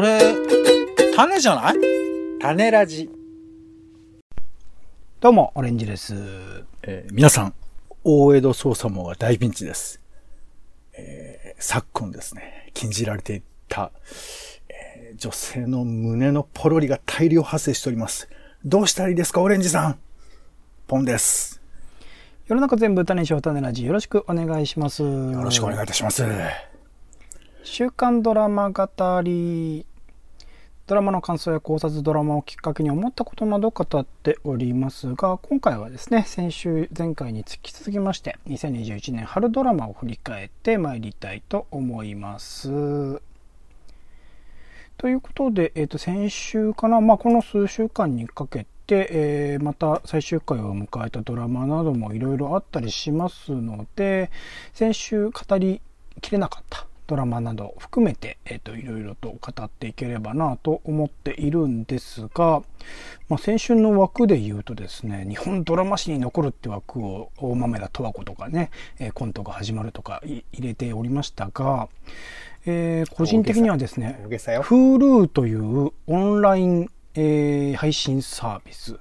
それ、種じゃない？種ラジ。どうも、オレンジです。えー皆さん、大江戸捜査網は大ピンチです。えー昨今ですね、禁じられていた、えー女性の胸のポロリが大量発生しております。どうしたらいいですか、オレンジさん。ポンです。世の中全部種にしよう種ラジよろしくお願いします。よよろしくお願いいたします。週刊ドラマ語り。ドラマの感想や考察ドラマをきっかけに思ったことなど語っておりますが、今回はですね、先週前回につき続きまして、2021年春ドラマを振り返って参りたいと思います。ということで、えっ、と、先週かな、まあ、この数週間にかけて、えーまた最終回を迎えたドラマなどもいろいろあったりしますので、先週語りきれなかったドラマなどを含めて、えっ、と、いろいろと語っていければなと思っているんですが、まあ、先週の枠で言うとですね、日本ドラマ史に残るって枠を大豆田十和子とかね、えーコントが始まるとかい入れておりましたが、えー個人的にはですね Hulu というオンライン、えー配信サービス、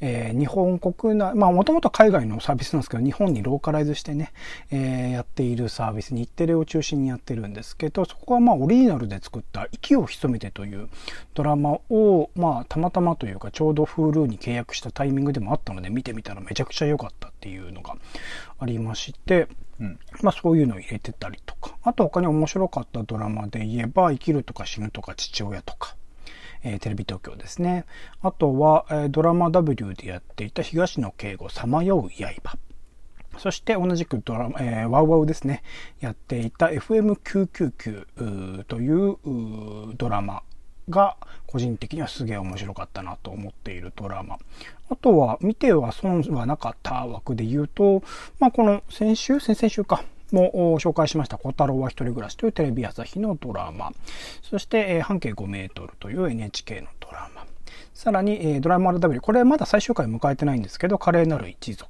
えー日本国内、まあもともと海外のサービスなんですけど、日本にローカライズしてね、えーやっているサービス、日テレを中心にやってるんですけど、そこはまあオリジナルで作った息を潜めてというドラマを、まあたまたまというかちょうど Hulu に契約したタイミングでもあったので見てみたらめちゃくちゃ良かったっていうのがありまして、うん。まあそういうのを入れてたりとか、あと他に面白かったドラマで言えば、生きるとか死ぬとか父親とか、えーテレビ東京ですね。あとは、えードラマ W でやっていた東野圭吾さまよう刃。そして同じくドラ、えーワウワウですね、やっていた FM999 というドラマが個人的にはすげえ面白かったなと思っているドラマ。あとは見ては損はなかった枠で言うと、まあこの先週、先々週か。もお紹介しました「小太郎は一人暮らし」というテレビ朝日のドラマそして、えー半径5メートルという NHK のドラマさらに、えードラマ RW これまだ最終回迎えてないんですけど「華麗なる一族」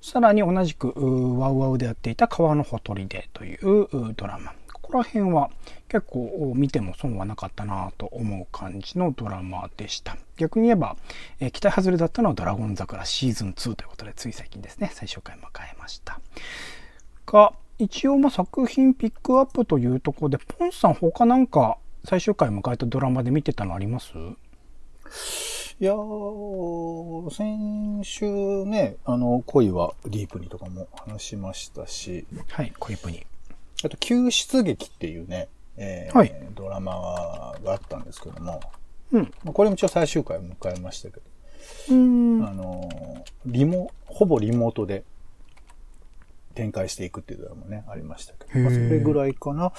さらに同じくワウワウでやっていた川のほとりでというドラマ。ここら辺は結構見ても損はなかったなぁと思う感じのドラマでした。逆に言えば、えー期待外れだったのはドラゴン桜シーズン2ということでつい最近ですね、最終回迎えました。が、一応まあ作品ピックアップというところで、ポンさん他なんか最終回迎えたドラマで見てたのあります？いやー、先週ね、あの、恋はディープにとかも話しましたし、はい、コイプに。あと、救出劇っていうね、えーはいドラマがあったんですけども、うん。まあこれも一応最終回を迎えましたけど、うーん。あのー、リモ、ほぼリモートで展開していくっていうドラマね、ありましたけど、まあ、それぐらいかな。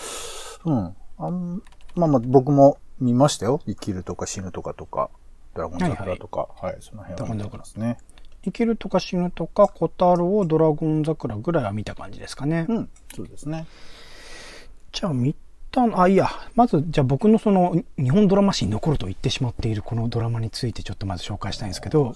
うん。あんまあまあ僕も見ましたよ。生きるとか死ぬとかとか、ドラゴン桜とか、はい、その辺は見てますね。生きるとか死ぬとか、小太郎、ドラゴン桜ぐらいは見た感じですかね。うん、そうですね。じゃあ見たの、あ、いや、まず、じゃあ僕のその、日本ドラマ史に残ると言ってしまっているこのドラマについてちょっとまず紹介したいんですけど、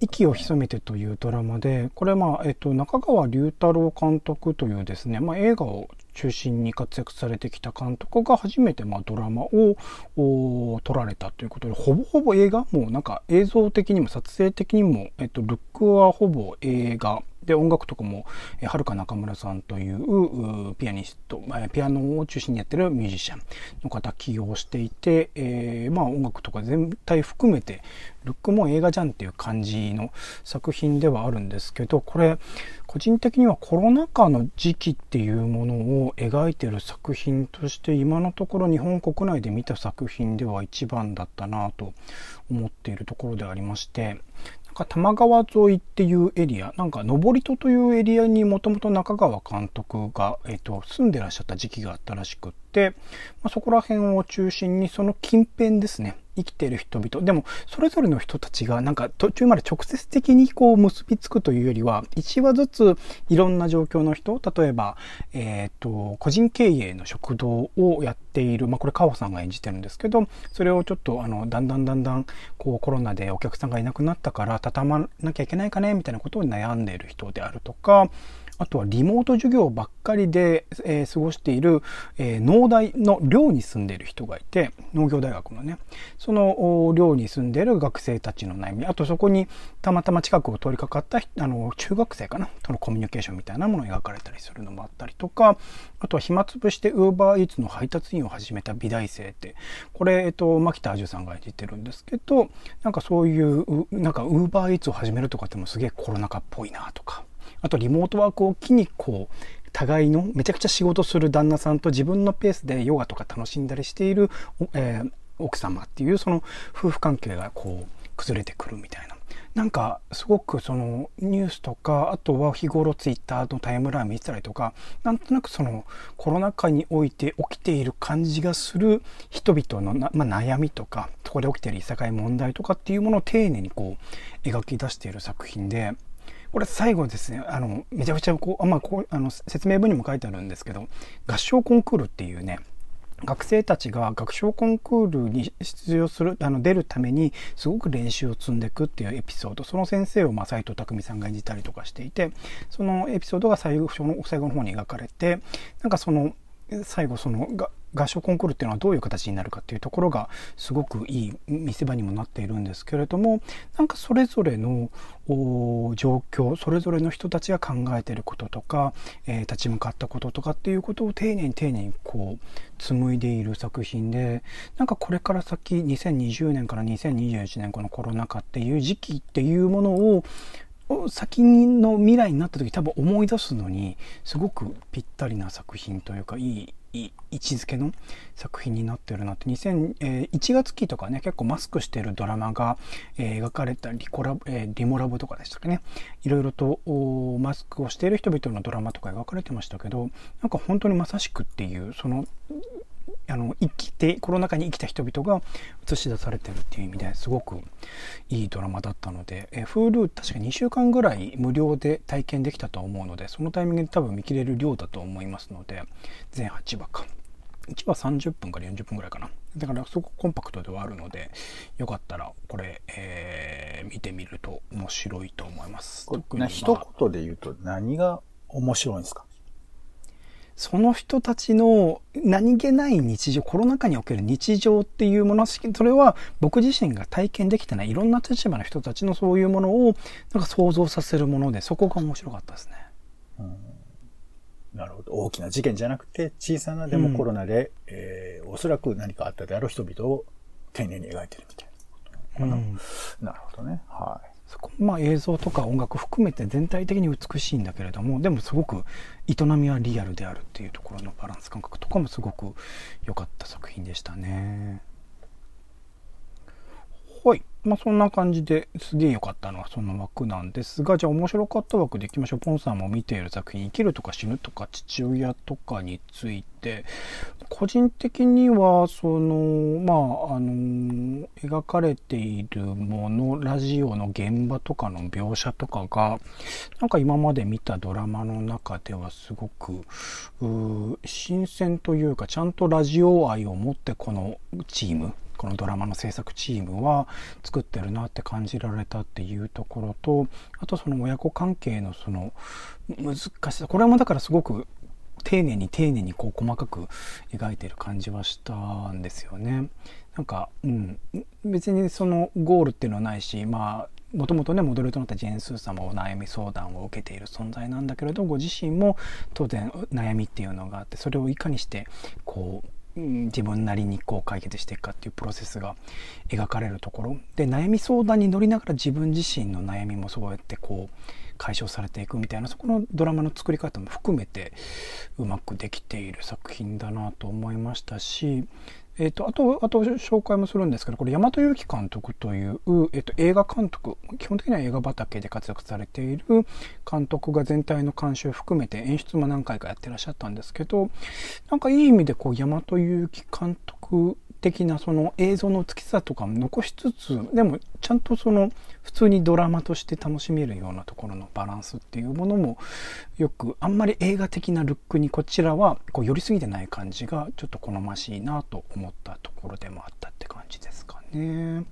息を潜めてというドラマで、これまあ、えっと、中川龍太郎監督というですね、まあ映画を中心に活躍されてきた監督が初めてまあドラマを撮られたということで、ほぼほぼ映画？もうなんか映像的にも撮影的にも、えっと、ルックはほぼ映画。で、音楽とかも、はるか中村さんというピアニスト、ピアノを中心にやってるミュージシャンの方起用していて、えーまあ音楽とか全体含めて、ルックも映画じゃんっていう感じの作品ではあるんですけど、これ、個人的にはコロナ禍の時期っていうものを描いてる作品として、今のところ日本国内で見た作品では一番だったなと思っているところでありまして、多摩川沿いっていうエリア、なんか登戸というエリアにもともと中川監督が、えっと、住んでらっしゃった時期があったらしくって、まあ、そこら辺を中心にその近辺ですね、生きてる人々。でも、それぞれの人たちが、なんか途中まで直接的にこう結びつくというよりは、1話ずついろんな状況の人、例えば、えっ、と、個人経営の食堂をやっている、まあこれ、カオさんが演じてるんですけど、それをちょっと、あの、だんだんだんだん、こうコロナでお客さんがいなくなったから、畳まなきゃいけないかね、みたいなことを悩んでいる人であるとか、あとはリモート授業ばっかりで、えー、過ごしている、えー、農大の寮に住んでいる人がいて、農業大学のね、その寮に住んでいる学生たちの悩み、あとそこにたまたま近くを通りかかったあの中学生かな、とのコミュニケーションみたいなものを描かれたりするのもあったりとか、あとは暇つぶして UberEats の配達員を始めた美大生って、これ、えっと、牧田樹さんが演じてるんですけど、なんかそういう、なんか UberEats を始めるとかってもすげえコロナ禍っぽいなとか、あとリモートワークを機にこう、互いのめちゃくちゃ仕事する旦那さんと自分のペースでヨガとか楽しんだりしている、えー、奥様っていうその夫婦関係がこう崩れてくるみたいな。なんかすごくそのニュースとかあとは日頃ツイッターのタイムライン見てたりとかなんとなくそのコロナ禍において起きている感じがする人々のまあ、悩みとかそこで起きているいさかい問題とかっていうものを丁寧にこう描き出している作品でこれ最後ですね、あの、めちゃくちゃこう、あまあ、こう、あの、説明文にも書いてあるんですけど、合唱コンクールっていうね、学生たちが学唱コンクールに出場する、あの、出るために、すごく練習を積んでいくっていうエピソード、その先生を、まあ、斎藤匠さんが演じたりとかしていて、そのエピソードが最後の、最後の方に描かれて、なんかその、最後その合唱コンクールっていうのはどういう形になるかっていうところがすごくいい見せ場にもなっているんですけれどもなんかそれぞれの状況それぞれの人たちが考えていることとか、えー、立ち向かったこととかっていうことを丁寧に丁寧にこう紡いでいる作品でなんかこれから先2020年から2021年このコロナ禍っていう時期っていうものを先の未来になった時多分思い出すのにすごくぴったりな作品というかいい位置づけの作品になってるなって。2001、えー、月期とかね結構マスクしてるドラマが、えー、描かれたリコラ、えー、リモラブとかでしたっけね。いろいろとマスクをしている人々のドラマとか描かれてましたけどなんか本当にまさしくっていうそのあの生きてコロナ禍に生きた人々が映し出されてるっていう意味ですごくいいドラマだったので、え Hulu 確か2週間ぐらい無料で体験できたと思うのでそのタイミングで多分見切れる量だと思いますので全8話か。1話30分から40分ぐらいかな。だからすごくコンパクトではあるのでよかったらこれ、えー、見てみると面白いと思います。一言で言うと何が面白いんですか？その人たちの何気ない日常、コロナ禍における日常っていうもの、それは僕自身が体験できてないいろんな立場の人たちのそういうものをなんか想像させるもので、そこが面白かったですね。うんなるほど。大きな事件じゃなくて、小さなでもコロナで、うん、えー、おそらく何かあったである人々を丁寧に描いてるみたいな。うん、なるほどね。はい。そこまあ映像とか音楽含めて全体的に美しいんだけれどもでもすごく営みはリアルであるっていうところのバランス感覚とかもすごく良かった作品でしたね。はい。まあそんな感じですげえ良かったのはその枠なんですが、じゃあ面白かった枠でいきましょう。ポンさんも見ている作品、生きるとか死ぬとか父親とかについて、個人的には、その、まあ、あの、描かれているもの、ラジオの現場とかの描写とかが、なんか今まで見たドラマの中ではすごく、新鮮というか、ちゃんとラジオ愛を持ってこのチーム、このドラマの制作チームは作ってるなって感じられたっていうところとあとその親子関係のその難しさこれもだからすごく丁寧に丁寧にこう細かく描いてる感じはしたんですよね。なんか、うん、別にそのゴールっていうのはないしまあもともとねモデルとなったジェーン・スー様お悩み相談を受けている存在なんだけれどご自身も当然悩みっていうのがあってそれをいかにしてこう自分なりにこう解決していくかっていうプロセスが描かれるところ。で悩み相談に乗りながら自分自身の悩みもそうやってこう解消されていくみたいなそこのドラマの作り方も含めてうまくできている作品だなと思いましたしえっ、ー、と、あと、あと紹介もするんですけど、これ、大和祐樹監督という、えっ、ー、と、映画監督、基本的には映画畑で活躍されている監督が全体の監修含めて演出も何回かやってらっしゃったんですけど、なんかいい意味で、こう、大和祐樹監督的なその映像の美しさとかも残しつつでもちゃんとその普通にドラマとして楽しめるようなところのバランスっていうものもよくあんまり映画的なルックにこちらはこう寄りすぎてない感じがちょっと好ましいなと思ったところでもあったって感じですかね。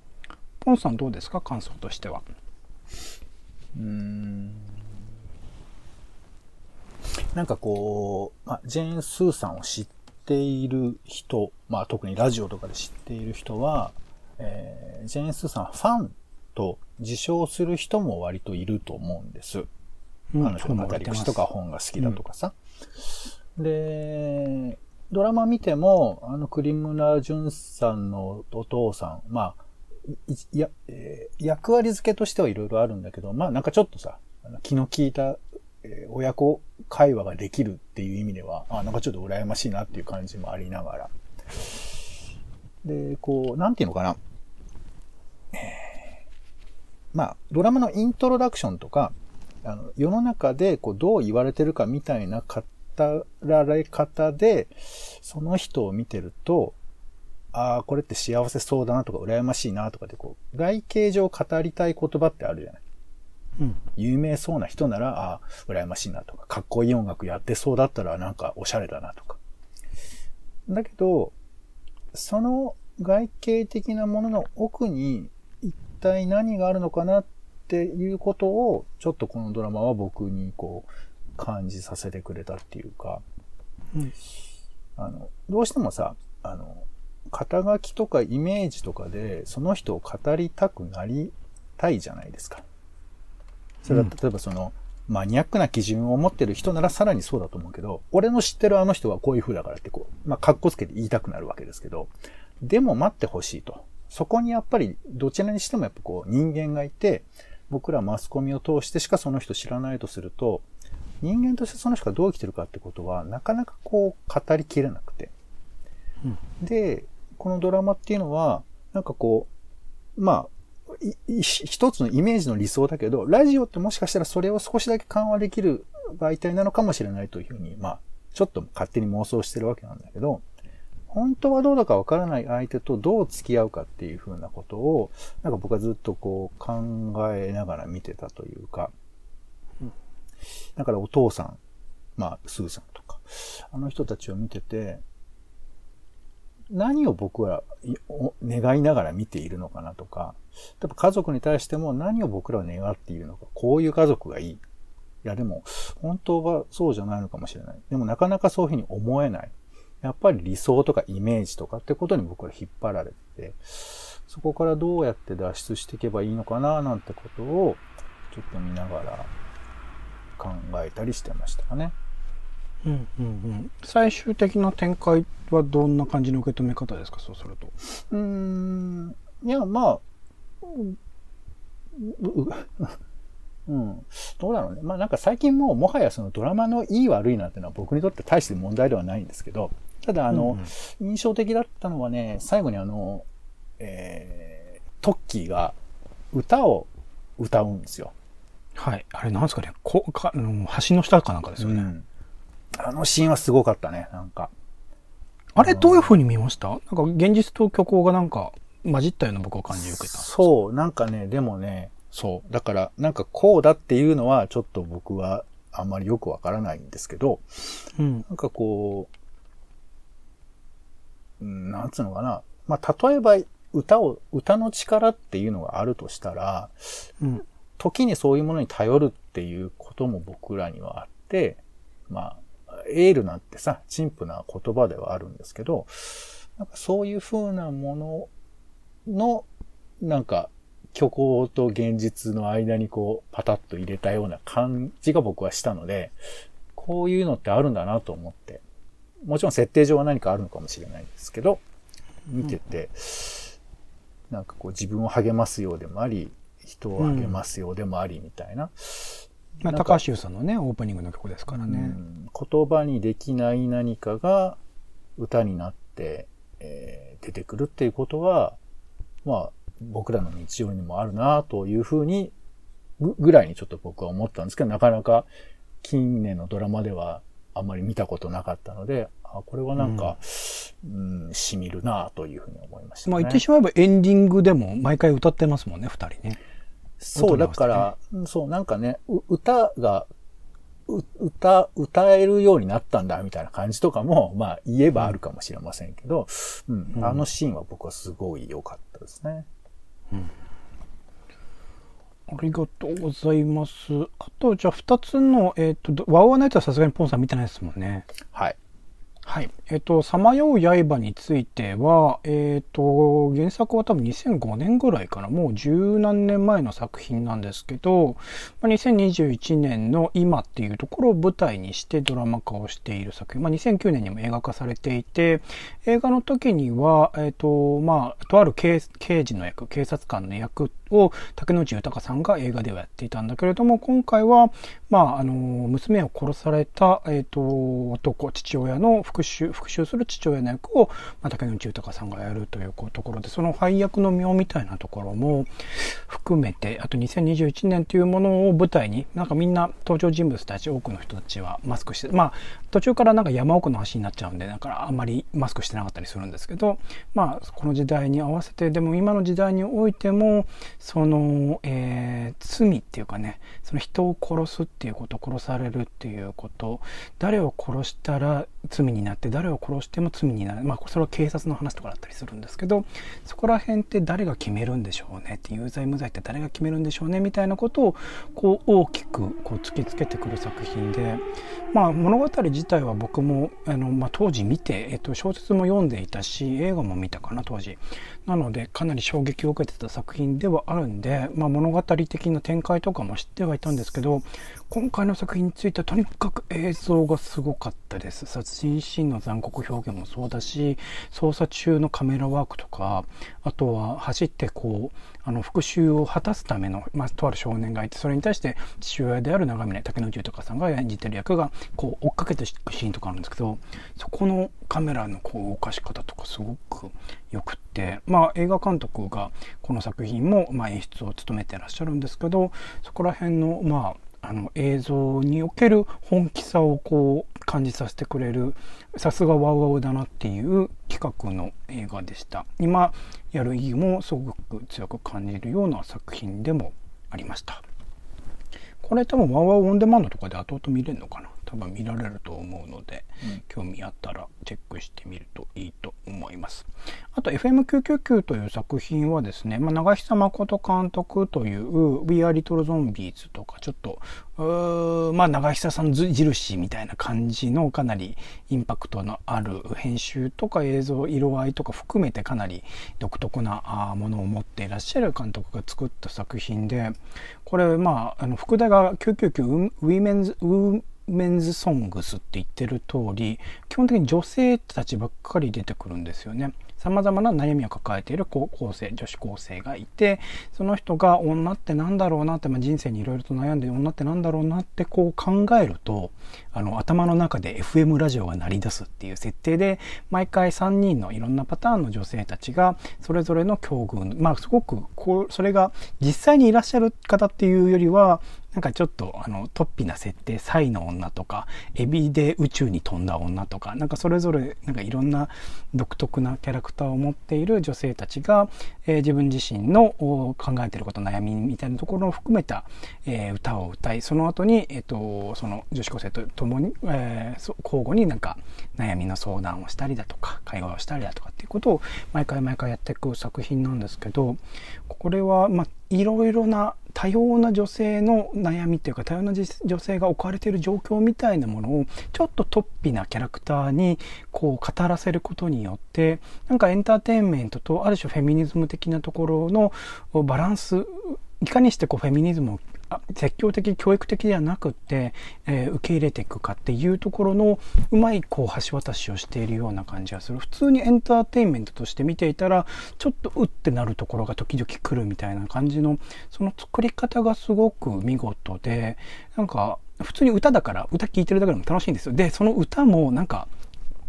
ポンさんどうですか？感想としては。うんなんかこう、まあ、ジェーン・スーさんを知っている人、まあ、特にラジオとかで知っている人は、えー、ジェーン・スーさんはファンと自称する人も割といると思うんです。うんあの人の語り口とか本が好きだとかさ。で、ドラマ見ても、あの、クリムナ・ジュンさんのお父さん、まあ、や、えー役割付けとしてはいろいろあるんだけど、まあなんかちょっとさ、あの気の利いた、えー親子会話ができるっていう意味では、あなんかちょっと羨ましいなっていう感じもありながら。で、こう、なんていうのかな。えーまあ、ドラマのイントロダクションとか、あの、世の中でこうどう言われてるかみたいな語られ方で、その人を見てると、ああ、これって幸せそうだなとか、羨ましいなとかで、こう、外形上語りたい言葉ってあるじゃない。うん。有名そうな人なら、ああ、羨ましいなとか、かっこいい音楽やってそうだったら、なんかおしゃれだなとか。だけど、その外形的なものの奥に、一体何があるのかなっていうことを、ちょっとこのドラマは僕にこう、感じさせてくれたっていうか、うん。あの、どうしてもさ、あの、肩書きとかイメージとかで、その人を語りたくなりたいじゃないですか。それはうん例えばその、マニアックな基準を持ってる人ならさらにそうだと思うけど、俺の知ってるあの人はこういう風だからってこう、まあ、格好つけて言いたくなるわけですけど、でも待ってほしいと。そこにやっぱり、どちらにしてもやっぱこう、人間がいて、僕らマスコミを通してしかその人知らないとすると、人間としてその人がどう生きてるかってことは、なかなかこう、語りきれなくて。うんで、このドラマっていうのは、なんかこう、まあ、一つのイメージの理想だけど、ラジオってもしかしたらそれを少しだけ緩和できる媒体なのかもしれないというふうに、まあ、ちょっと勝手に妄想してるわけなんだけど、本当はどうだかわからない相手とどう付き合うかっていうふうなことを、なんか僕はずっとこう考えながら見てたというか、だからお父さん、まあ、スーさんとか、あの人たちを見てて、何を僕は願いながら見ているのかなとか、例えば家族に対しても何を僕らは願っているのか、こういう家族がいい。いやでも、本当はそうじゃないのかもしれない。でもなかなかそういうふうに思えない。やっぱり理想とかイメージとかってことに僕は引っ張られて、そこからどうやって脱出していけばいいのかななんてことを、ちょっと見ながら考えたりしてましたかね。うんうんうん。最終的な展開はどんな感じの受け止め方ですかそうすると。うーん。いや、まあ、うん、ううん。どうだろうね。まあなんか最近もうもはやそのドラマのいい悪いなんてのは僕にとって大して問題ではないんですけど、ただあの、印象的だったのはね、最後にあの、えー、トッキーが歌を歌うんですよ。はい。あれなんですかねこかあの橋の下かなんかですよね。うんあのシーンはすごかったね、なんか。あれどういう風に見ました？なんか現実と虚構がなんか混じったような僕は感じを受けた。そう、なんかね、でもね、そう。だから、なんかこうだっていうのは、ちょっと僕はあんまりよくわからないんですけど、うん。なんかこう、うんなんつうのかな。まあ、例えば歌を、歌の力っていうのがあるとしたら、うん。時にそういうものに頼るっていうことも僕らにはあって、まあ、エールなんてさ、陳腐な言葉ではあるんですけど、なんかそういう風なものの、なんか、虚構と現実の間にこう、パタッと入れたような感じが僕はしたので、こういうのってあるんだなと思って。もちろん設定上は何かあるのかもしれないですけど、見てて、なんかこう自分を励ますようでもあり、人を励ますようでもありみたいな。まあ、高橋優さんのね、オープニングの曲ですからね。うん言葉にできない何かが歌になって、えー出てくるっていうことは、まあ、僕らの日常にもあるなというふうに、ぐぐらいにちょっと僕は思ったんですけど、なかなか近年のドラマではあんまり見たことなかったので、あこれはなんか、うん、しみるなというふうに思いました、ね。まあ言ってしまえばエンディングでも毎回歌ってますもんね、二人ね。そう、だから、うんそう、なんかね、う歌が、う歌、歌えるようになったんだ、みたいな感じとかも、まあ、言えばあるかもしれませんけど、うん、うんあのシーンは僕はすごい良かったですね。あありがとうございます。あと、じゃあ2つの、えっ、ー、と、ワオワのやつはさすがにポンさん見てないですもんね。はい。はい。えっ、と、さまよう刃については、えっ、と、原作は多分2005年ぐらいかな。もう十何年前の作品なんですけど、まあ、2021年の今っていうところを舞台にしてドラマ化をしている作品。まあ、2009年にも映画化されていて、映画の時には、えっ、と、まあ、とある刑事の役、警察官の役を竹野内豊さんが映画ではやっていたんだけれども、今回は、まあ、あの、娘を殺された、えっ、と、男、父親の復讐、復讐する父親の役を、まあ、竹野内豊さんがやるというところで、その配役の妙みたいなところも含めて、あと2021年というものを舞台に、なんかみんな登場人物たち、多くの人たちはマスクして、まあ、途中からなんか山奥の橋になっちゃうんで、だからあんまりマスクしてなかったりするんですけど、まあ、この時代に合わせて、でも今の時代においても、その、えー、罪っていうかね、その人を殺すっていうこと、殺されるっていうこと、誰を殺したら罪になって誰を殺しても罪になる。まあそれは警察の話とかだったりするんですけどそこら辺って誰が決めるんでしょうね？って有罪無罪って誰が決めるんでしょうね？みたいなことをこう大きくこう突きつけてくる作品でまあ物語自体は僕もあの、まあ、当時見て、えっと、小説も読んでいたし映画も見たかな当時。なのでかなり衝撃を受けてた作品ではああるんで、まあ、物語的な展開とかも知ってはいたんですけど今回の作品についてはとにかく映像がすごかったです。殺人シーンの残酷表現もそうだし捜査中のカメラワークとかあとは走ってこうあの復讐を果たすための、まあ、とある少年がいてそれに対して父親である長峰竹野内豊さんが演じてる役がこう追っかけていくシーンとかあるんですけどそこのカメラのこう動かし方とかすごくよくって、まあ、映画監督がこの作品もまあ演出を務めてらっしゃるんですけどそこら辺のまああの映像における本気さをこう感じさせてくれるさすがワウワウだなっていう企画の映画でした。今やる意義もすごく強く感じるような作品でもありました。これ多分ワウワウオンデマンドとかで後々見れるのかな。多分見られると思うので、うん、興味あったらチェックしてみるといいと思います。あと FM999 という作品はですね、まあ、長久誠監督という We Are Little Zombies とかちょっと、まあ長久さん印みたいな感じのかなりインパクトのある編集とか映像、色合いとか含めてかなり独特なものを持っていらっしゃる監督が作った作品で、これまあ、あの、副題が999 Women's、Men's Songs って言ってる通り、基本的に女性たちばっかり出てくるんですよね。様々な悩みを抱えている高校生、女子高生がいて、その人が女ってなんだろうなって、まあ、人生にいろいろと悩んで女ってなんだろうなってこう考えると、あの、頭の中で FM ラジオが鳴り出すっていう設定で、毎回3人のいろんなパターンの女性たちが、それぞれの境遇、まあすごく、こう、それが実際にいらっしゃる方っていうよりは、なんかちょっとあの突飛な設定、サイの女とか、エビで宇宙に飛んだ女とか、なんかそれぞれなんかいろんな独特なキャラクターを持っている女性たちが、えー、自分自身の考えていること、悩みみたいなところを含めた、えー、歌を歌い、その後に、えっ、ー、と、その女子高生と共に、えー、交互になんか悩みの相談をしたりだとか、会話をしたりだとかっていうことを毎回毎回やっていく作品なんですけど、これは、まあ、いろいろな多様な女性の悩みっていうか多様な女性が置かれている状況みたいなものをちょっと突飛なキャラクターにこう語らせることによってなんかエンターテインメントとある種フェミニズム的なところのバランスいかにしてこうフェミニズムを積極的教育的ではなくって、えー、受け入れていくかっていうところのうまいこう橋渡しをしているような感じがする。普通にエンターテインメントとして見ていたらちょっとうってなるところが時々来るみたいな感じのその作り方がすごく見事でなんか普通に歌だから歌聴いてるだけでも楽しいんですよ。でその歌もなんか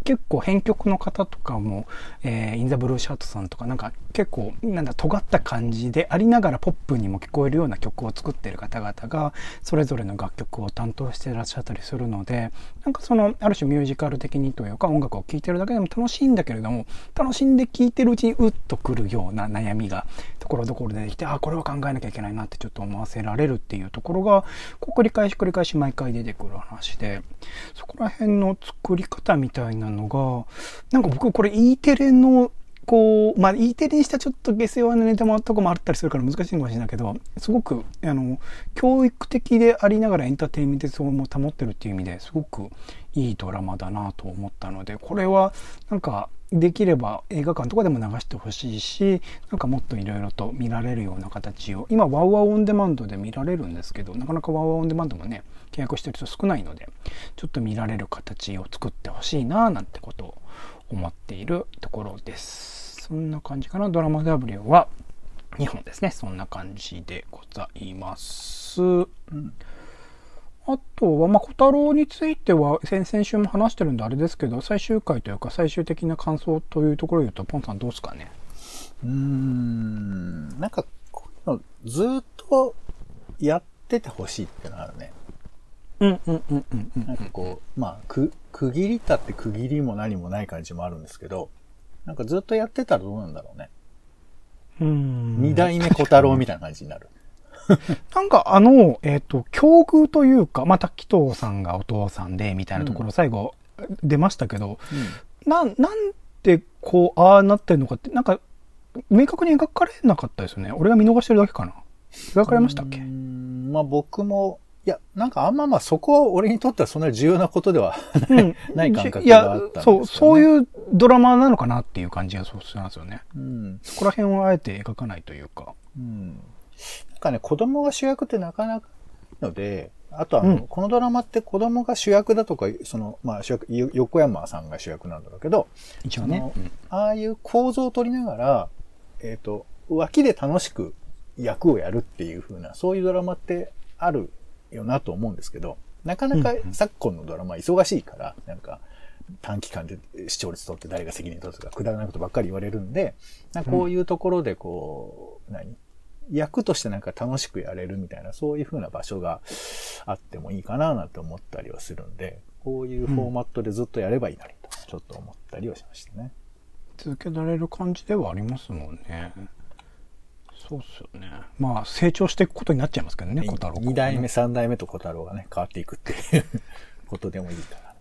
結構編曲の方とかも、えー、インザブルーシャートさんとかなんか結構なんだ尖った感じでありながらポップにも聞こえるような曲を作ってる方々がそれぞれの楽曲を担当していらっしゃったりするのでなんかそのある種ミュージカル的にというか音楽を聴いてるだけでも楽しいんだけれども楽しんで聴いてるうちにうっとくるような悩みがところどころでできてあこれは考えなきゃいけないなってちょっと思わせられるっていうところがこう繰り返し繰り返し毎回出てくる話でそこら辺の作り方みたいなのが、なんか僕これ E テレのこう、まあ、E テレにしたちょっと下世話なネタもとかもあったりするから難しいのかもしれないけど、すごく、あの、教育的でありながらエンターテインメント性も保ってるっていう意味ですごくいいドラマだなと思ったので、これはなんか、できれば映画館とかでも流してほしいし、なんかもっといろいろと見られるような形を、今、ワウワウオンデマンドで見られるんですけど、なかなかワウワウオンデマンドもね、契約してる人少ないので、ちょっと見られる形を作ってほしいな、なんてことを思っているところです。そんな感じかな。ドラマ W は2本ですね。そんな感じでございます。うん、あとは、まあ、小太郎については先々週も話してるんであれですけど、最終回というか最終的な感想というところで言うと、ポンさんどうですかね？うーん、なんか、こういうのずっとやっててほしいってのあるね。うんうんうんうんうん。なんかこう、まあ、く、区切りたって区切りも何もない感じもあるんですけど、なんかずっとやってたらどうなんだろうね。うん。二代目小太郎みたいな感じになる。なんかあの、えっ、ー、と、境遇というか、まあ、滝藤さんがお父さんで、みたいなところ最後出ましたけど、うん、な、なんでこう、ああなってるのかって、なんか、明確に描かれなかったですよね。俺が見逃してるだけかな。描かれましたっけ？まあ僕もいや、なんかあんままあそこは俺にとってはそんなに重要なことではない、うん、ない感覚があったんですよ、ね、そう、そういうドラマなのかなっていう感じがそうしますよね。うん。そこら辺をあえて描かないというか。うん。なんかね、子供が主役ってなかなかので、あとあの、うん、このドラマって子供が主役だとか、その、まあ主役、横山さんが主役なんだろうけど、一応ね。うん、ああいう構造を取りながら、えっ、ー、と、脇で楽しく役をやるっていう風な、そういうドラマってあるよなと思うんですけど、なかなか昨今のドラマ忙しいから、なんか、短期間で視聴率取って誰が責任取るとか、くだらないことばっかり言われるんで、こういうところでこう、何？役としてなんか楽しくやれるみたいな、そういう風な場所があってもいいかななんて思ったりはするんで、こういうフォーマットでずっとやればいいのにと、ちょっと思ったりはしましたね。続けられる感じではありますもんね。そうっすよね。まあ、成長していくことになっちゃいますけどね、小太郎、ね。2代目、3代目と小太郎がね、変わっていくっていうことでもいいかな。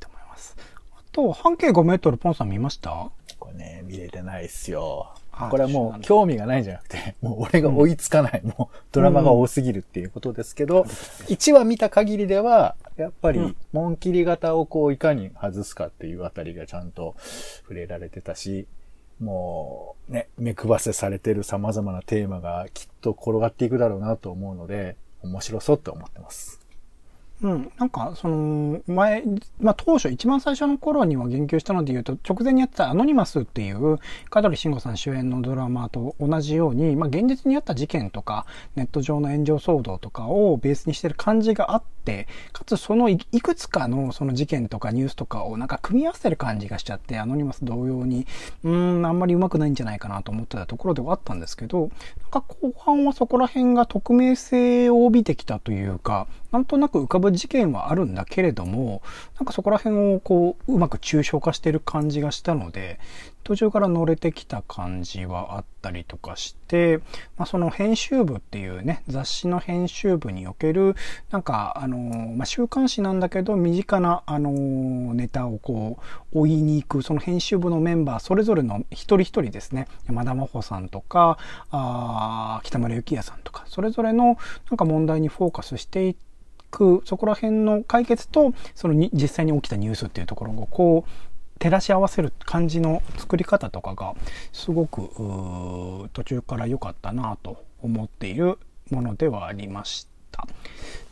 と思います。あと、半径5メートル、ポンさん見ました？これね、見れてないっすよ。これはもう興味がないんじゃなくて、もう俺が追いつかない、うん、もうドラマが多すぎるっていうことですけど、うん、1話見た限りでは、やっぱり、紋切り型をこういかに外すかっていうあたりがちゃんと触れられてたし、もうね、目配せされてる様々なテーマがきっと転がっていくだろうなと思うので、面白そうって思ってます。うん、なんか、その、前、まあ、当初、一番最初の頃には言及したので言うと、直前にやってたアノニマスっていう、香取慎吾さん主演のドラマと同じように、まあ、現実にあった事件とか、ネット上の炎上騒動とかをベースにしてる感じがあって、かつそのいくつかのその事件とかニュースとかをなんか組み合わせてる感じがしちゃって、アノニマス同様に、うん、あんまりうまくないんじゃないかなと思ってたところではあったんですけど、なんか後半はそこら辺が匿名性を帯びてきたというか、なんとなく浮かぶ事件はあるんだけれども、なんかそこら辺をこう、うまく抽象化してる感じがしたので、途中から乗れてきた感じはあったりとかして、まあ、その編集部っていうね、雑誌の編集部における、なんか、あの、まあ、週刊誌なんだけど、身近な、あの、ネタをこう、追いに行く、その編集部のメンバー、それぞれの一人一人ですね、山田真帆さんとか、あ北村幸也さんとか、それぞれのなんか問題にフォーカスしていって、く、そこら辺の解決と、そのに実際に起きたニュースっていうところをこう、照らし合わせる感じの作り方とかが、すごく、途中から良かったなと思っているものではありました。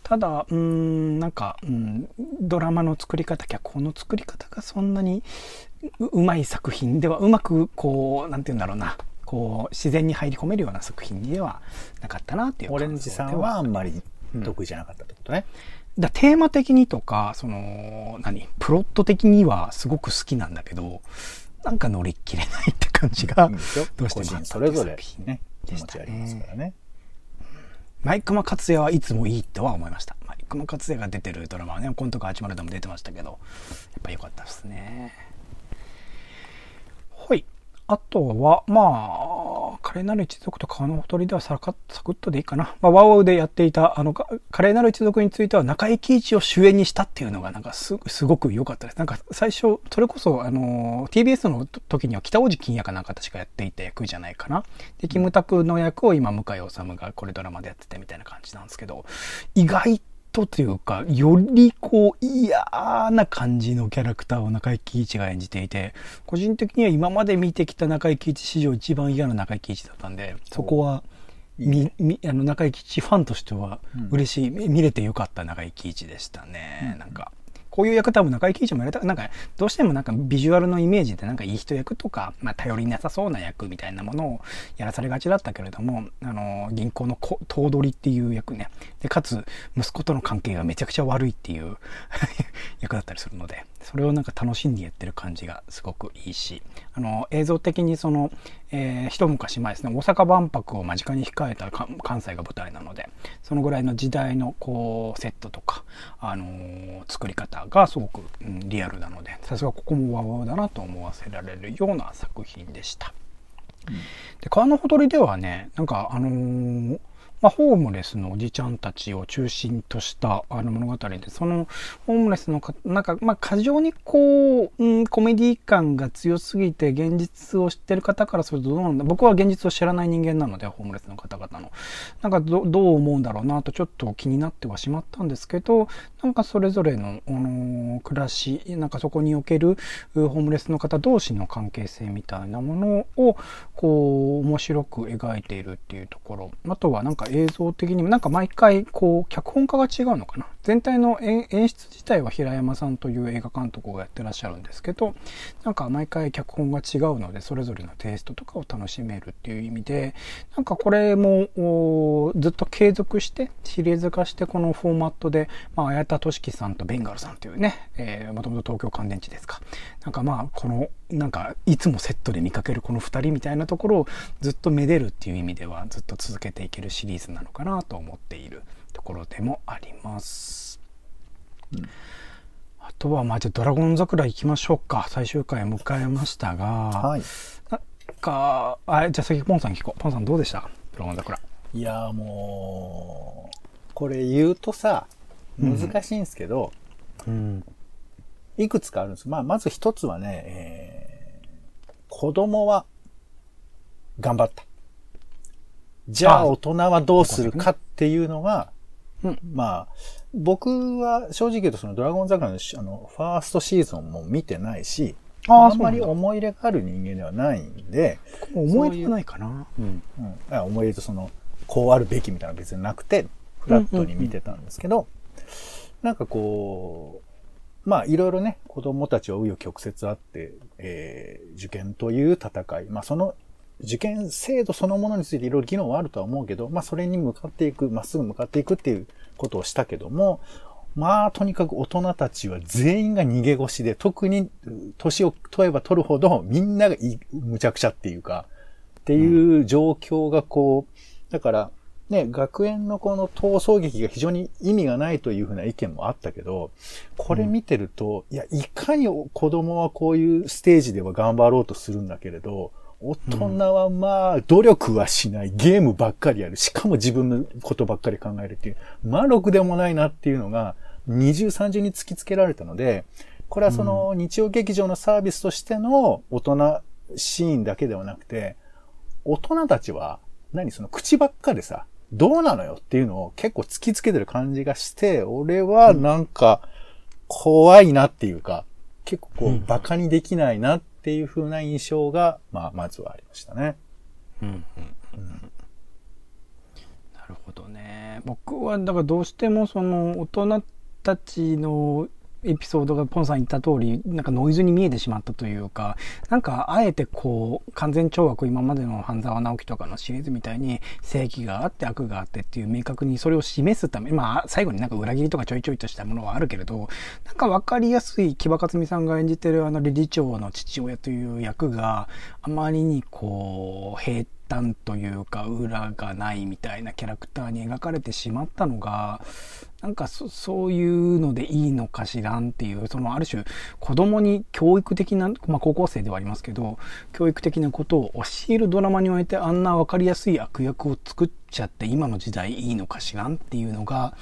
ただ、うーん、なんか、うん、ドラマの作り方、脚本の作り方がそんなにうまい作品では、うまく、こう、なんて言うんだろうな、こう、自然に入り込めるような作品ではなかったなっていうオレンジさんはあんまり得意じゃなかったってことね。うん、だテーマ的にとか、その、何、プロット的にはすごく好きなんだけど、なんか乗り切れないって感じが、どうしてもそれぞれね、気持ちありますからね。マイクマ勝也はいつもいいとは思いました。マイクマ勝也が出てるドラマはね、コントか80でも出てましたけど、やっぱ良かったですね。あとは、まあ、華麗なる一族と川のほとりではサクサクッとでいいかな。まあ、ワウワウでやっていた、あの、華麗なる一族については中井貴一を主演にしたっていうのがなんかす、すごく良かったです。なんか最初、それこそ、あの、TBS の時には北大路欣也かなんか確かやっていた役じゃないかな。で、キムタクの役を今、向井治がこれドラマでやっててみたいな感じなんですけど、意外ととというか、よりこう嫌な感じのキャラクターを中井貴一が演じていて、個人的には今まで見てきた中井貴一史上一番嫌な中井貴一だったんで、そこは、み、み、あの、中井貴一ファンとしては嬉しい、うん、見れてよかった中井貴一でしたね。うん、なんか、こういう役多分中井貴一もやりたなんか、どうしてもなんかビジュアルのイメージでなんかいい人役とか、まあ頼りなさそうな役みたいなものをやらされがちだったけれども、あの、銀行の頭取っていう役ね。で、かつ、息子との関係がめちゃくちゃ悪いっていう 役だったりするので、それをなんか楽しんでやってる感じがすごくいいし、あの、映像的にその、えー、一昔前ですね、大阪万博を間近に控えた関西が舞台なので、そのぐらいの時代のこう、セットとか、あのー、作り方がすごく、うん、リアルなので、さすがここもワウワウだなと思わせられるような作品でした。うん、で、川のほとりではね、なんかあのーまあ、ホームレスのおじちゃんたちを中心としたあの物語で、そのホームレスのか、なんか、まあ、過剰にこう、うん、コメディ感が強すぎて、現実を知ってる方からするとどうなんだ僕は現実を知らない人間なので、ホームレスの方々の。なんかど、どう思うんだろうなとちょっと気になってはしまったんですけど、なんかそれぞれの、あのー、暮らし、なんかそこにおけるホームレスの方同士の関係性みたいなものを、こう、面白く描いているっていうところ。あとはなんか映像的にもなんか毎回こう脚本家が違うのかな？全体の演出自体は平山さんという映画監督がやってらっしゃるんですけどなんか毎回脚本が違うのでそれぞれのテイストとかを楽しめるっていう意味でなんかこれもずっと継続してシリーズ化してこのフォーマットで、まあ、綾田俊樹さんとベンガルさんというね、えー、もともと東京乾電池ですか。なんかまあこのなんかいつもセットで見かけるこの2人みたいなところをずっとめでるっていう意味ではずっと続けていけるシリーズなのかなと思っている。ところでもあります。うん、あとはまあじゃあドラゴン桜行きましょうか。最終回を迎えましたが、はい、なんかあじゃあ先ポンさん聞こう。ポンさんどうでした？ドラゴン桜。いやもうこれ言うとさ難しいんですけど、うん、うんいくつかあるんです。まあ、まず一つはね、えー、子供は頑張った。じゃあ大人はどうするかっていうのが、うん、まあ、僕は正直言うとそのドラゴン桜のあのファーストシーズンも見てないし、ああんまり思い入れがある人間ではないんで。思い入れがないかな。うん。うん、思い入れとその、こうあるべきみたいなのは別になくて、フラットに見てたんですけど、なんかこう、まあ、いろいろね、子供たちは紆余曲折あって、えー、受験という戦い。まあ、その、受験制度そのものについていろいろ議論はあるとは思うけど、まあ、それに向かっていく、まっすぐ向かっていくっていうことをしたけども、まあ、とにかく大人たちは全員が逃げ腰で、特に年を問えば取るほど、みんながむちゃくちゃっていうか、っていう状況がこう、だから、ね、学園のこの逃走劇が非常に意味がないというふうな意見もあったけど、これ見てると、いや、いかに子供はこういうステージでは頑張ろうとするんだけれど、大人はまあ、努力はしない、ゲームばっかりやる、しかも自分のことばっかり考えるっていう、まあ、ろくでもないなっていうのが、二重三重に突きつけられたので、これはその日曜劇場のサービスとしての大人シーンだけではなくて、大人たちは、何その口ばっかでさ、どうなのよっていうのを結構突きつけてる感じがして、俺はなんか怖いなっていうか、結構こう馬鹿にできないなってていう風な印象が、まあ、まずはありましたね。うん、うん、うん。なるほどね。僕は、だからどうしてもその大人たちのエピソードがポンさん言った通り、なんかノイズに見えてしまったというか、なんかあえてこう、完全懲悪今までの半沢直樹とかのシリーズみたいに正義があって悪があってっていう明確にそれを示すため、まあ最後になんか裏切りとかちょいちょいとしたものはあるけれど、なんかわかりやすい木場克美さんが演じてるあの理事長の父親という役があまりにこう、平端というか裏がないみたいなキャラクターに描かれてしまったのがなんかそういうのでいいのかしらんっていうそのある種子供に教育的な、まあ、高校生ではありますけど教育的なことを教えるドラマにおいてあんな分かりやすい悪役を作っちゃって今の時代いいのかしらんっていうのが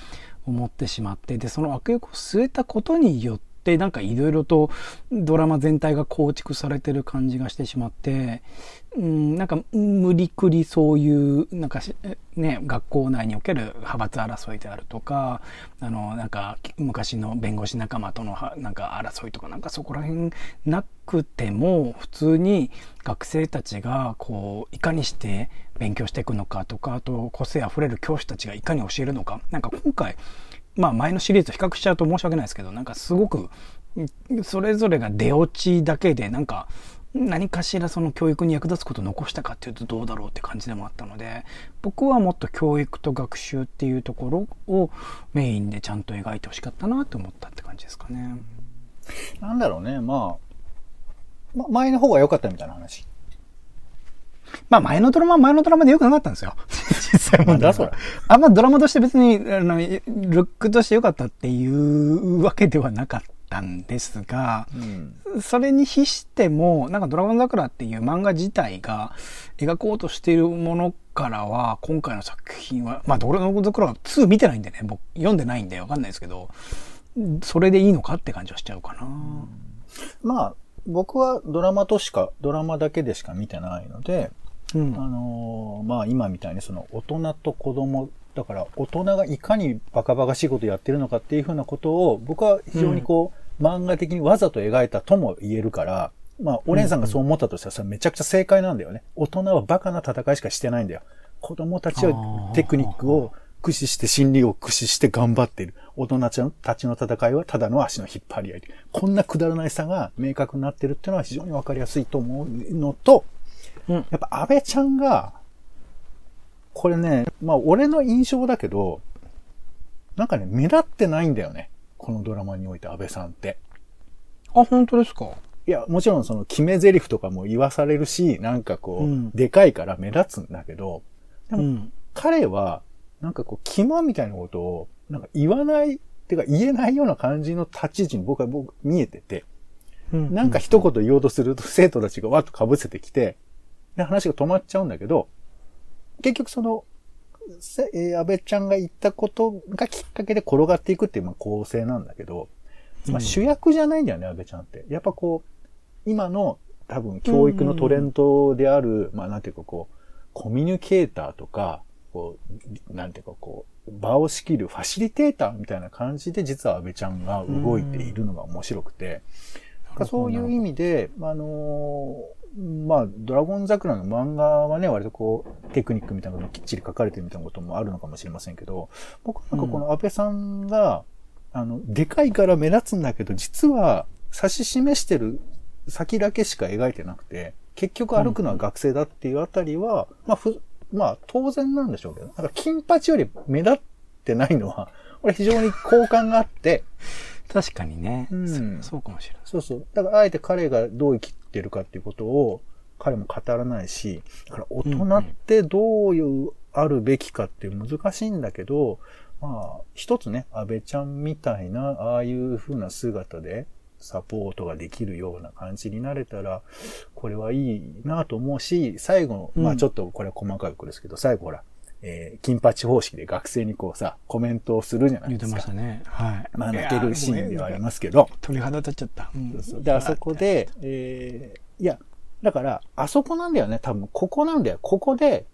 思ってしまってでその悪役を据えたことによってなんかいろいろとドラマ全体が構築されてる感じがしてしまって、うん、なんか無理くりそういうなんかね学校内における派閥争いであるとかあのなんか昔の弁護士仲間とのなんか争いとかなんかそこら辺なくても普通に学生たちがこういかにして勉強していくのかとかあと個性あふれる教師たちがいかに教えるのかなんか今回まあ前のシリーズと比較しちゃうと申し訳ないですけど、なんかすごく、それぞれが出落ちだけで、なんか、何かしらその教育に役立つことを残したかっていうとどうだろうって感じでもあったので、僕はもっと教育と学習っていうところをメインでちゃんと描いてほしかったなと思ったって感じですかね。なんだろうね、まあ、ま、前の方が良かったみたいな話。まあ前のドラマは前のドラマで良くなかったんですよ。実際も。だそれ。あんまドラマとして別に、あの、ルックとして良かったっていうわけではなかったんですが、うん、それに比しても、なんかドラゴン桜っていう漫画自体が描こうとしているものからは、今回の作品は、まあドラゴン桜は2見てないんでね、僕読んでないんでわかんないですけど、それでいいのかって感じはしちゃうかな。うん、まあ、僕はドラマとしか、ドラマだけでしか見てないので、うん、あのー、まあ今みたいにその大人と子供、だから大人がいかにバカバカしいことやってるのかっていうふうなことを僕は非常にこう、うん、漫画的にわざと描いたとも言えるから、まあ、お姉さんがそう思ったとしたら、それめちゃくちゃ正解なんだよね。大人はバカな戦いしかしてないんだよ。子供たちはテクニックを駆使して、心理を駆使して頑張っている。大人たちの戦いはただの足の引っ張り合い。こんなくだらない差が明確になってるっていうのは非常にわかりやすいと思うのと、うん、やっぱ安倍ちゃんが、これね、まあ俺の印象だけど、なんかね、目立ってないんだよね。このドラマにおいて安倍さんって。あ、本当ですか？いや、もちろんその決め台詞とかも言わされるし、なんかこう、うん、でかいから目立つんだけど、でも、うん、彼は、なんかこう、肝みたいなことを、なんか言わない、ってか言えないような感じの立ち位置に僕は僕見えてて、うん、なんか一言言おうとすると生徒たちがわっと被せてきて、で、話が止まっちゃうんだけど、結局その、えー、安倍ちゃんが言ったことがきっかけで転がっていくっていうまあ構成なんだけど、まあ主役じゃないんだよね、安倍ちゃんって。やっぱこう、今の多分教育のトレンドである、まあなんていうかこう、コミュニケーターとか、こう、なんていうかこう、場を仕切るファシリテーターみたいな感じで実は安倍ちゃんが動いているのが面白くて、そういう意味で、あのまあ、ドラゴン桜の漫画はね、割とこう、テクニックみたいなのがきっちり書かれてるみたいなこともあるのかもしれませんけど、僕なんかこの安倍さんが、うん、あの、でかいから目立つんだけど、実は指し示してる先だけしか描いてなくて、結局歩くのは学生だっていうあたりは、うん、まあ、ふ、まあ、当然なんでしょうけど、なんか金八より目立ってないのは、これ非常に好感があって、確かにね、うんそ。そうかもしれない。そうそう。だから、あえて彼がどう生きてるかっていうことを、彼も語らないし、だから大人ってどういうあるべきかっていう難しいんだけど、まあ、一つね、安倍ちゃんみたいな、ああいう風な姿でサポートができるような感じになれたら、これはいいなと思うし、最後の、まあちょっとこれは細かいことですけど、最後ほら、えー、金八方式で学生にこうさ、コメントをするじゃないですか。言ってましたね。はい。まあ泣けるシーンではありますけど。鳥肌立っちゃった。うん、そうそうで、あそこで、えー、いや、だから、あそこなんだよね。多分、ここなんだよ。ここで、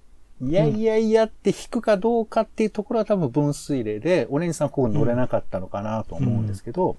いやいやいやって引くかどうかっていうところは多分分水嶺で、オレンジさんここ乗れなかったのかなと思うんですけど、うん、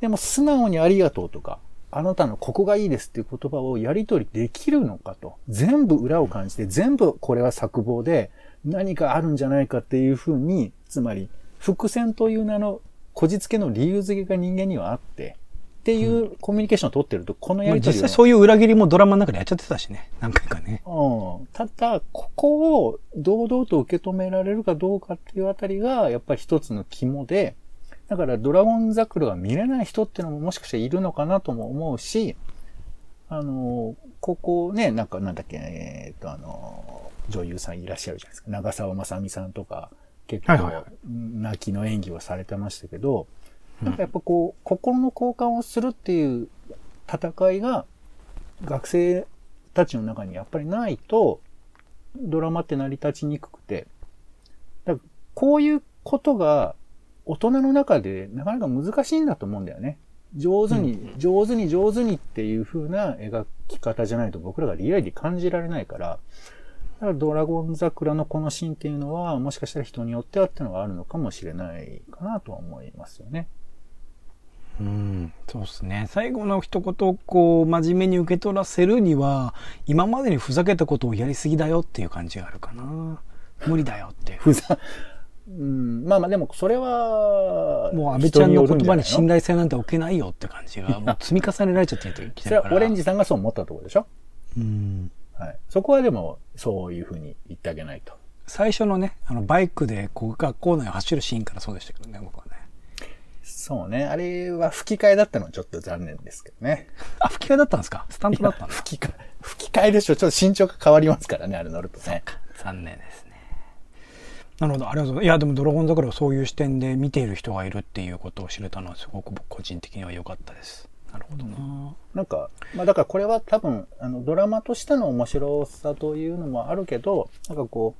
でも素直にありがとうとか、あなたのここがいいですっていう言葉をやり取りできるのかと。全部裏を感じて、全部これは作望で、何かあるんじゃないかっていうふうに、つまり、伏線という名のこじつけの理由付けが人間にはあって、っていうコミュニケーションを取ってると、このやりとり、実際そういう裏切りもドラマの中でやっちゃってたしね。何回かね。うん。ただ、ここを堂々と受け止められるかどうかっていうあたりが、やっぱり一つの肝で、だからドラゴン桜が見れない人っていうのももしかしているのかなとも思うし、あの、ここね、なんかなんだっけ、えっ、と、あの、女優さんいらっしゃるじゃないですか。長澤まさみさんとか、結構、泣きの演技をされてましたけど、なんかやっぱこう、心の交換をするっていう戦いが、学生たちの中にやっぱりないと、ドラマって成り立ちにくくて、だからこういうことが大人の中でなかなか難しいんだと思うんだよね。上手に、上手に上手にっていう風な描き方じゃないと僕らがリアリティ感じられないから、だからドラゴン桜のこのシーンっていうのは、もしかしたら人によってはっていうのがあるのかもしれないかなとは思いますよね。うん、そうですね。最後の一言をこう、真面目に受け取らせるには、今までにふざけたことをやりすぎだよっていう感じがあるかな。無理だよっていう。ふざ、うん、まあまあでもそれは、もう安倍ちゃんの言葉に信信頼性なんて置けないよって感じが、もう積み重ねられちゃってるそれ。はオレンジさんがそう思ったところでしょ？うん。はい。そこはでも、そういうふうに言ってあげないと。最初のね、あの、バイクでこう学校内を走るシーンからそうでしたけどね、僕はね。そうね。あれは吹き替えだったのはちょっと残念ですけどね。あ、吹き替えだったんですか？スタントだったんだ。吹き替え、吹き替えでしょ。ちょっと身長が変わりますからね、あれ乗るとね。残念ですね。なるほど、ありがとうございます。いや、でもドラゴン桜をそういう視点で見ている人がいるっていうことを知れたのはすごく僕個人的には良かったです。なるほどな。なんか、まあだからこれは多分、あの、ドラマとしての面白さというのもあるけど、なんかこ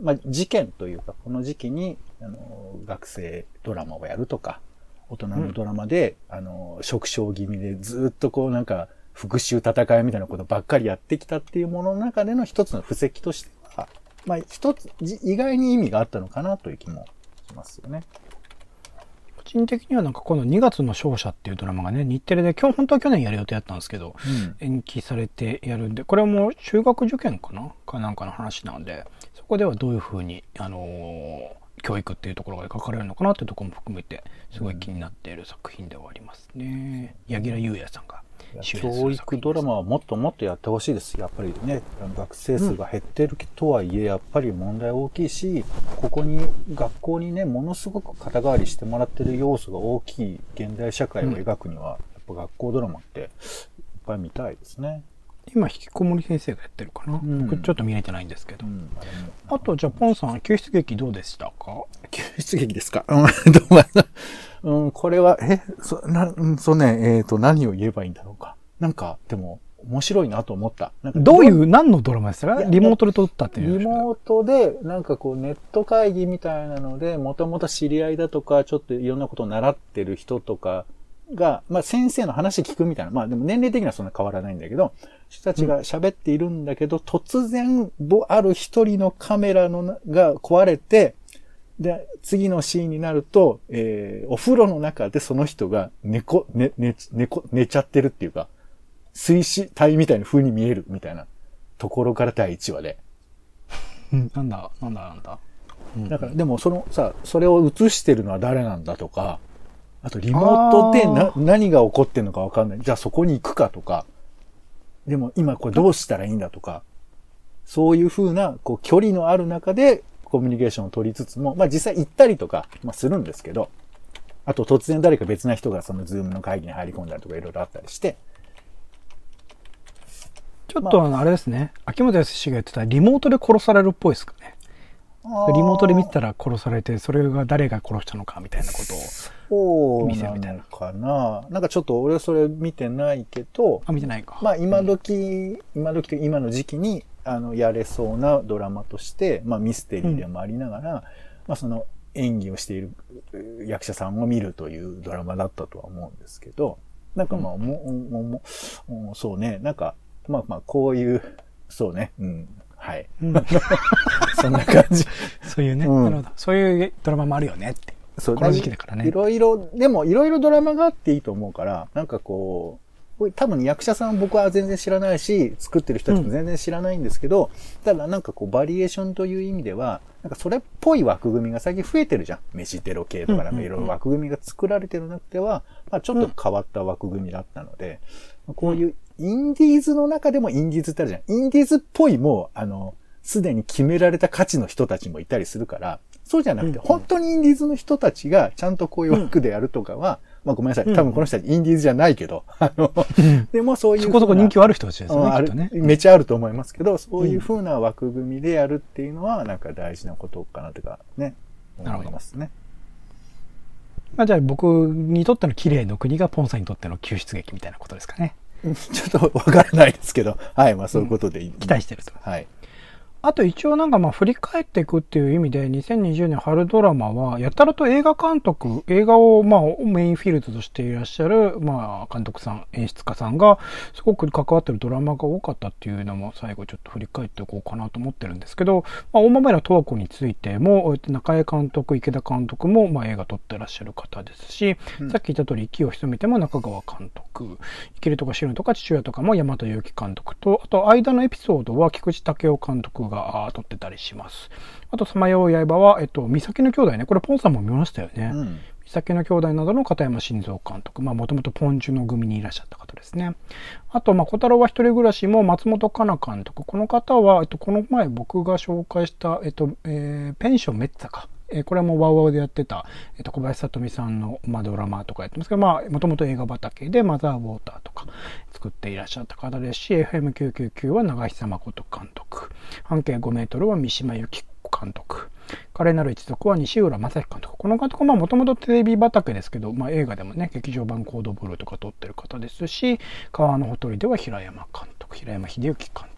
う、まあ事件というか、この時期に、あの、学生ドラマをやるとか、大人のドラマで、あの、食傷気味でずっとこうなんか、復讐戦いみたいなことばっかりやってきたっていうものの中での一つの布石としては、まあ一つ、じ意外に意味があったのかなという気もしますよね。個人的にはなんかこの2月の勝者っていうドラマがね、日テレで今日本当は去年やる予定だったんですけど、延期されてやるんで、これはもう中学受験かな？かなんかの話なんで、そこではどういうふうに、あのー教育っていうところが書かれるのかなっていうところも含めて、すごい気になっている作品ではありますね。柳楽優弥さんがいや主演す教育ドラマはもっともっとやってほしいです。やっぱりね、学生数が減ってるとはいえ、やっぱり問題大きいし、ここに、学校にね、ものすごく肩代わりしてもらってる要素が大きい現代社会を描くには、やっぱ学校ドラマっていっぱい見たいですね。今、引きこもり先生がやってるかな、ん。僕ちょっと見れてないんですけど。うん、あと、じゃあ、ポンさん、救出劇どうでしたか？救出劇ですか？うん、これは、え、そ、な、うんそうね、えっ、と、何を言えばいいんだろうか。なんか、でも、面白いなと思った。どういう、何のドラマですか？リモートで撮ったっていう。リモートで、なんかこうネット会議みたいなので、もともと知り合いだとか、ちょっといろんなことを習ってる人とかが、まあ先生の話聞くみたいな、まあでも年齢的にはそんな変わらないんだけど、人たちが喋っているんだけど、突然、ぼ、ある一人のカメラのなが壊れて、で、次のシーンになると、えー、お風呂の中でその人が寝こ、寝、寝、寝こ、寝ちゃってるっていうか、水死体みたいな風に見えるみたいなところから第1話で。うんなんだ、なんだ、なんだ。うんだから、でもそのさ、それを映してるのは誰なんだとか、あとリモートでなあ何が起こってんのかわかんない。じゃあそこに行くかとか、でも今これどうしたらいいんだとか、そういう風な、こう、距離のある中でコミュニケーションを取りつつも、まあ実際行ったりとか、まあするんですけど、あと突然誰か別な人がそのズームの会議に入り込んだりとかいろいろあったりして、ちょっとあの、あれですね。秋元康が言ってたリモートで殺されるっぽいですかね。リモートで見てたら殺されて、それが誰が殺したのかみたいなことを。そう見せるみたいななのかななんかちょっと俺はそれ見てないけど、あ、見てないか。まあ今時、今時というか今の時期に、あの、やれそうなドラマとして、まあミステリーでもありながら、まあその演技をしているう役者さんを見るというドラマだったとは思うんですけど、なんかまあ、ももももそうね、なんか、まあまあこういう、そうね、うん、はい。うん そんな感じ。そういうね、うんなるほど。そういうドラマもあるよねって。そうこの時期だからねいろいろ、でもいろいろドラマがあっていいと思うから、なんかこう、多分役者さん僕は全然知らないし、作ってる人たちも全然知らないんですけど、ただなんかこうバリエーションという意味では、なんかそれっぽい枠組みが最近増えてるじゃん。飯テロ系とかなんかいろいろ枠組みが作られてる中では、まあちょっと変わった枠組みだったので、こういうインディーズの中でもインディーズってあるじゃん。インディーズっぽいもう、あの、すでに決められた価値の人たちもいたりするから、そうじゃなくて、うん本当にインディーズの人たちがちゃんとこういう枠でやるとかは、まあごめんなさい。多分この人たちインディーズじゃないけど、あの、でもそういうそこそこ人気はある人たちですよね、あるね。めちゃあると思いますけど、そういう風な枠組みでやるっていうのは、なんか大事なことかなとか、ね、なるほど思いますね。まあ、じゃあ僕にとっての綺麗の国がポンさんにとっての救出劇みたいなことですかね。ちょっとわからないですけど、はい、まあそういうことでいい、期待してると。はい。あと一応なんかまあ振り返っていくっていう意味で2020年春ドラマはやたらと映画監督、映画をまあメインフィールドとしていらっしゃるまあ監督さん、演出家さんがすごく関わってるドラマが多かったっていうのも最後ちょっと振り返っておこうかなと思ってるんですけど、まあ大豆田十和子についてもえっと中江監督、池田監督もまあ映画撮ってらっしゃる方ですし、うん。さっき言った通り息を潜めても中川監督、生きるとか死ぬとか父親とかも山田裕貴監督と、あと間のエピソードは菊池武雄監督があ撮ってたりします。あと、さまよう刃は、えっと、三崎の兄弟ね。これポンさんも見ましたよね。うん。三崎の兄弟などの片山晋三監督。まあ、もともとポンジュの組にいらっしゃった方ですね。あと、まあ、小太郎は一人暮らしも松本香奈監督。この方は、えっと、この前僕が紹介した、えっと、えーペンションメッツァか。えーこれはもうワウワウでやってた、えっと、小林聡美さんの、まあ、ドラマとかやってますけど、まあ、もともと映画畑でマザーウォーターとか作っていらっしゃった方ですし、FM999 は長久誠監督。半径5メートルは三島由紀子監督。華麗なる一族は西浦正樹監督。この監督はもともとテレビ畑ですけど、まあ、映画でもね、劇場版コードブルーとか撮ってる方ですし、川のほとりでは平山監督、平山秀幸監督。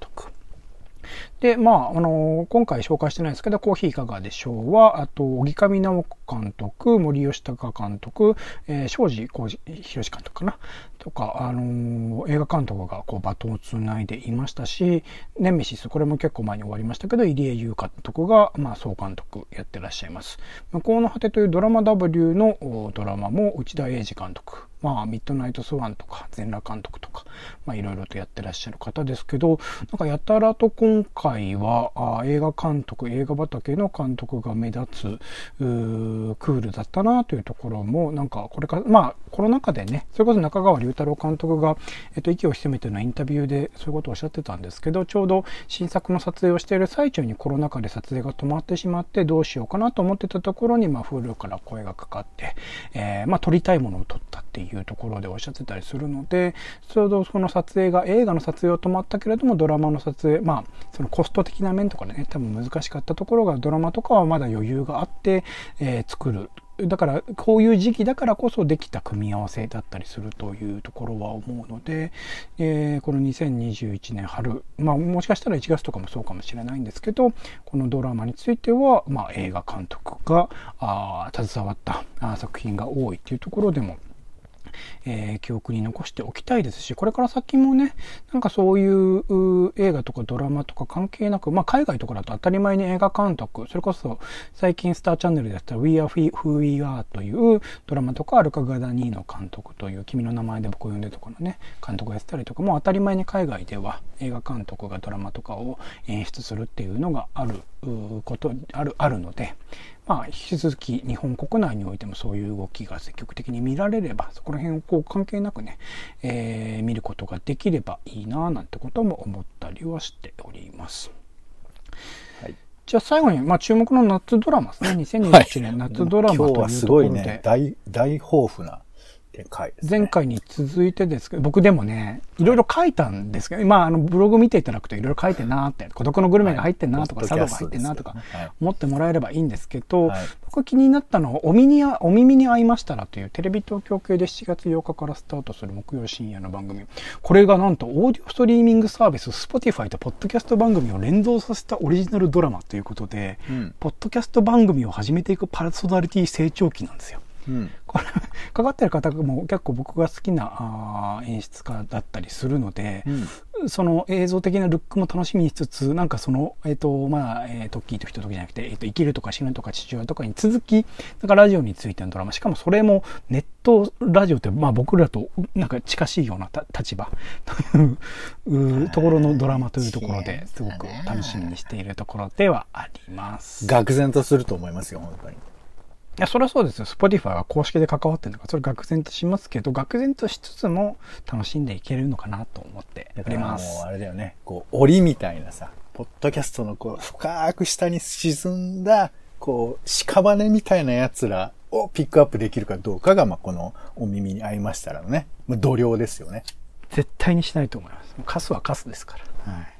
で、まあ、あの今回紹介してないですけど、コーヒーいかがでしょうは、あと、荻上直子監督、森吉隆監督、えー、庄司浩二監督かな。とか、あの映画監督がこうバトンをつないでいましたし、ネメシス、これも結構前に終わりましたけど、入江優監督が、まあ、総監督やってらっしゃいます。向こうの果てというドラマ W のドラマも内田英二監督。まあ、ミッドナイトスワンとか、全裸監督とか、まあ、いろいろとやってらっしゃる方ですけど、なんかやたらと今回は、あ映画監督、映画畑の監督が目立つ、クールだったなというところも、なんかこれから、まあ、コロナ禍でね、それこそ中川龍太郎監督が、えっと、息を潜めてのインタビューでそういうことをおっしゃってたんですけど、ちょうど新作の撮影をしている最中にコロナ禍で撮影が止まってしまって、どうしようかなと思ってたところに、まあ、Hulu から声がかかって、えーまあ、撮りたいものを撮ったっていうところでおっしゃってたりするので、ちょうどその撮影が、映画の撮影は止まったけれども、ドラマの撮影、まあ、そのコスト的な面とかね、多分難しかったところが、ドラマとかはまだ余裕があって、えー作る。だから、こういう時期だからこそできた組み合わせだったりするというところは思うので、えーこの2021年春、まあ、もしかしたら1月とかもそうかもしれないんですけど、このドラマについては、まあ、映画監督があ携わったあ作品が多いっていうところでも、えー記憶に残しておきたいですし、これから先もね、なんかそういう映画とかドラマとか関係なく、まあ海外とかだと当たり前に映画監督、それこそ最近スターチャンネルでやった We Are Who We Are というドラマとかアルカガダニーの監督という君の名前で僕を呼んでるところのね、監督をやってたりとかも当たり前に海外では映画監督がドラマとかを演出するっていうのがあること、ある、あるので、まあ、引き続き日本国内においてもそういう動きが積極的に見られれば、そこら辺をこう関係なくね、えー見ることができればいいななんてことも思ったりはしております。はいじゃあ最後に、まあ注目の夏ドラマですね。2021年夏ドラマ今日とはいすごいうところで。ね、大、大豊富なです、ね。前回に続いてですけど、僕でもね、いろいろ書いたんですけど、まあ、あの、ブログ見ていただくといろいろ書いてんなって、孤独のグルメが入ってんなとか、はい佐渡が入ってんなとか思ってもらえればいいんですけど、はい僕気になったのは、お耳にあ、お耳に合いましたらというテレビ東京系で7月8日からスタートする木曜深夜の番組。これがなんとオーディオストリーミングサービス、Spotify とポッドキャスト番組を連動させたオリジナルドラマということで、うんポッドキャスト番組を始めていくパーソナリティ成長期なんですよ。うん。これ、かかってる方も結構僕が好きなあー演出家だったりするので、その映像的なルックも楽しみにしつつ、なんかその、えっ、と、まあ、えー、トッキーと人ときじゃなくて、えっ、と、生きるとか死ぬとか父親とかに続き、なんかラジオについてのドラマ、しかもそれもネットラジオって、まあ僕らとなんか近しいようなた立場という うところのドラマというところですごく楽しみにしているところではあります。愕然とすると思いますよ、本当に。いや、それはそうですよ。Spotify は公式で関わってるのか、それ愕然としますけど、愕然としつつも楽しんでいけるのかなと思っておだからもうります。あれだよね、こう、檻みたいなさ、ポッドキャストのこう、深く下に沈んだ、こう、屍みたいな奴らをピックアップできるかどうかが、まあ、このお耳に合いましたらのね、まあ、度量ですよね。絶対にしないと思います。カスはカスですから。はい。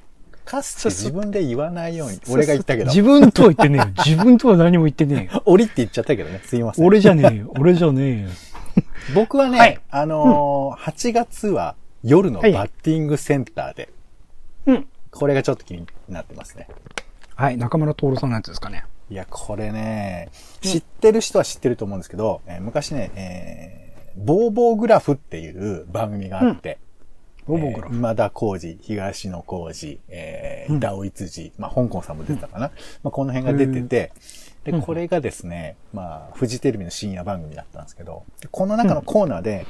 カスって自分で言わないように。俺が言ったけど。自分とは言ってねえよ。自分とは何も言ってねえよ。折って言っちゃったけどね。すいません。俺じゃねえよ。俺じゃねえよ。僕はね、はいあのー8月は夜のバッティングセンターで、うん。これがちょっと気になってますね。はい。中村徹さんのやつですかね。いや、これね、知ってる人は知ってると思うんですけど、えー昔ね、えー、ボーボーグラフっていう番組があって、ボボグラフ。えー今田耕司、東野耕司、えー、うん板尾一次、まあ、香港さんも出てたかな。まあ、この辺が出てて、で、うんこれがですね、まあ、フジテレビの深夜番組だったんですけど、この中のコーナーで、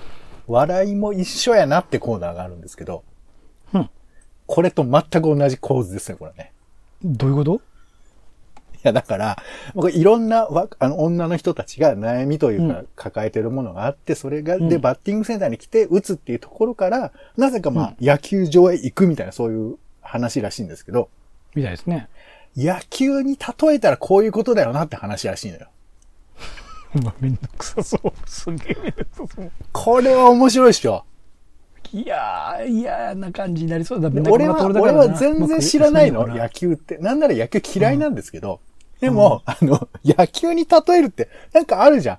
笑いも一緒やなってコーナーがあるんですけど、うん。これと全く同じ構図ですね、これね。どういうこと？いや、だから、僕いろんなわあの女の人たちが悩みというかうん抱えてるものがあって、それが、うんで、バッティングセンターに来て打つっていうところから、なぜかまあ、野球場へ行くみたいなそういう話らしいんですけど、みたいですね。野球に例えたらこういうことだよなって話らしいのよ。まあ、めんどくさそう。すげえめんどくさそう。これは面白いっしょ。いやー、嫌な感じになりそうだ。俺は、俺は全然知らないの、僕野球って。なんなら野球嫌いなんですけど、でも、あの、野球に例えるって、なんかあるじゃん。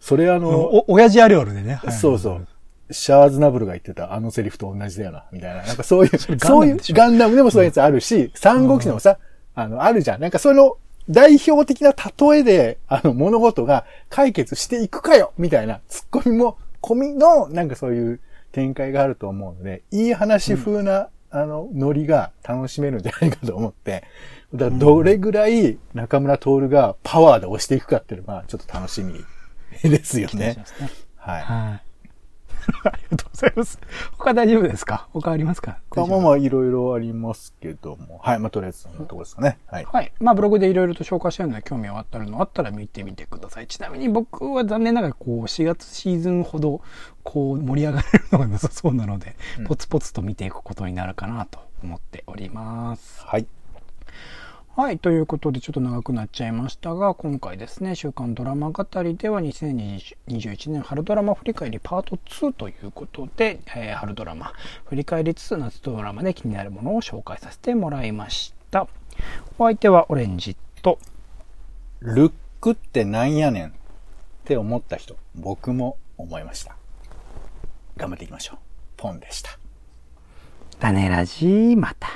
それあの、お、親父あるあるでね。はいそうそう。シャーズナブルが言ってたあのセリフと同じだよな、みたいな。なんかそういう、れガンダそういうガンダムでもそういうやつあるし、三国志でもさ、あの、あるじゃん。なんかその、代表的な例えで、あの、物事が解決していくかよみたいな、ツッコミも込みの、なんかそういう展開があると思うので、いい話風な、あの、ノリが楽しめるんじゃないかと思って、だどれぐらい中村徹がパワーで押していくかっていうのが、ちょっと楽しみ ですよね。はい。はい。ありがとうございます。他大丈夫ですか？他ありますか？まあまあまあ、いろいろありますけども。はい。まあ、とりあえずそんなところですかね。はい。はい。まあ、ブログでいろいろと紹介してるので、興味があったのあったら見てみてください。ちなみに僕は残念ながら、こう、4月シーズンほど、こう、盛り上がれるのがなさそうなので、うんポツポツと見ていくことになるかなと思っております。はい。はい。ということで、ちょっと長くなっちゃいましたが、今回ですね、週刊ドラマ語りでは2021年春ドラマ振り返りパート2ということで、えー春ドラマ振り返りつつ夏ドラマで気になるものを紹介させてもらいました。お相手はオレンジと、ルックってなんやねんって思った人、僕も思いました。頑張っていきましょう。ポンでした。種ラジまた。